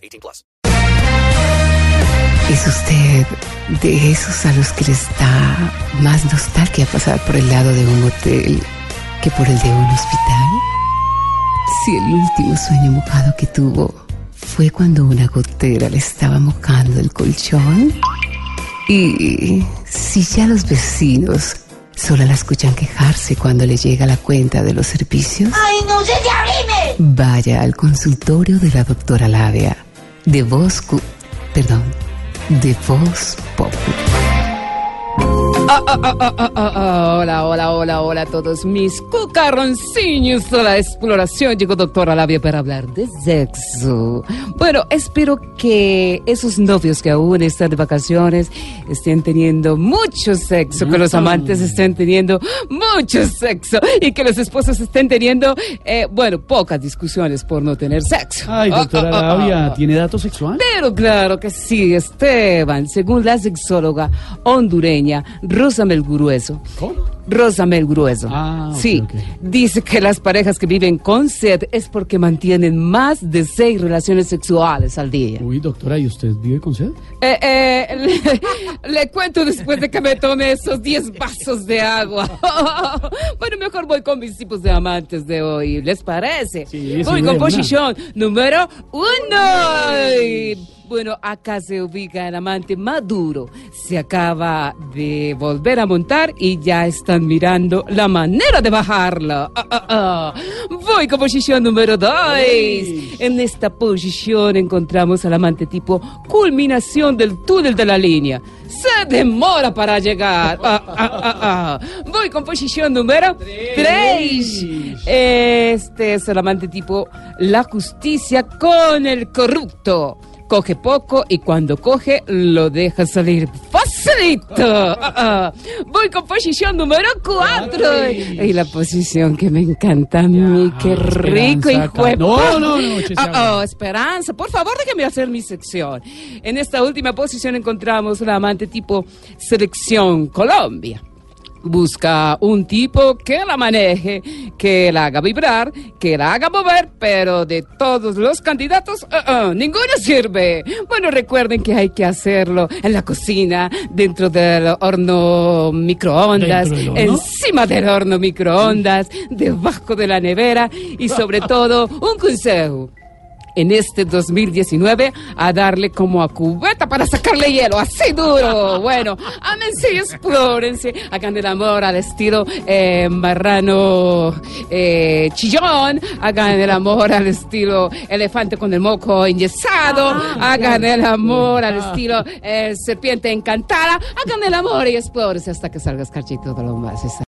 18 plus. ¿Es usted de esos a los que les da más nostalgia pasar por el lado de un hotel que por el de un hospital? Si el último sueño mojado que tuvo fue cuando una gotera le estaba mojando el colchón. Y si ya los vecinos solo la escuchan quejarse cuando le llega la cuenta de los servicios. ¡Ay, no se te arrime! Vaya al consultorio de la doctora Labia. De voz... Perdón. De voz pop. Ah, ah, ah. Hola, hola, hola, hola a todos mis cucarroncillos de la exploración. Llegó doctora Labia para hablar de sexo. Bueno, espero que esos novios que aún están de vacaciones estén teniendo mucho sexo, que los amantes estén teniendo mucho sexo y que los esposos estén teniendo, eh, bueno, pocas discusiones por no tener sexo. Ay, doctora Ah, Labia, ah. ¿tiene datos sexuales? Pero claro que sí, Esteban, según la sexóloga hondureña Rosamel Grueso. ¿Cómo? Rosamel Grueso. Ah, sí, dice que las parejas que viven con sed es porque mantienen más de seis relaciones sexuales al día. Uy, doctora, ¿y usted vive con sed? Eh, eh, le, le cuento después de que me tome esos 10 vasos de agua. bueno, mejor voy con mis tipos de amantes de hoy. ¿Les parece? Sí, voy sí, con posición número uno. Bueno, acá se ubica el amante maduro. Se acaba de volver a montar y ya están mirando la manera de bajarla. Ah, ah, ah. Voy con posición número dos. En esta posición encontramos al amante tipo culminación del túnel de la línea. Se demora para llegar. Voy con posición número tres. Este es el amante tipo la justicia con el corrupto. Coge poco y cuando coge lo deja salir facilito. Ah, ah. Voy con posición número cuatro. Y la posición que me encanta a mí. Qué rico, de no, no, no, agua. ah, Esperanza, por favor, déjeme hacer mi sección. En esta última posición encontramos la amante tipo Selección Colombia. Busca un tipo que la maneje, que la haga vibrar, que la haga mover, pero de todos los candidatos, ah, ah, ninguno sirve. Bueno, recuerden que hay que hacerlo en la cocina, dentro del horno microondas, ¿Dentro del horno? encima del horno microondas, debajo de la nevera y sobre todo un consejo. En este 2019 a darle como a cubeta para sacarle hielo, así duro. Bueno, ámense y explórense, hagan el amor al estilo eh, marrano eh, chillón, hagan el amor al estilo elefante con el moco enyesado, hagan el amor al estilo eh, serpiente encantada, hagan el amor y explórense hasta que salga escarchito de lo más.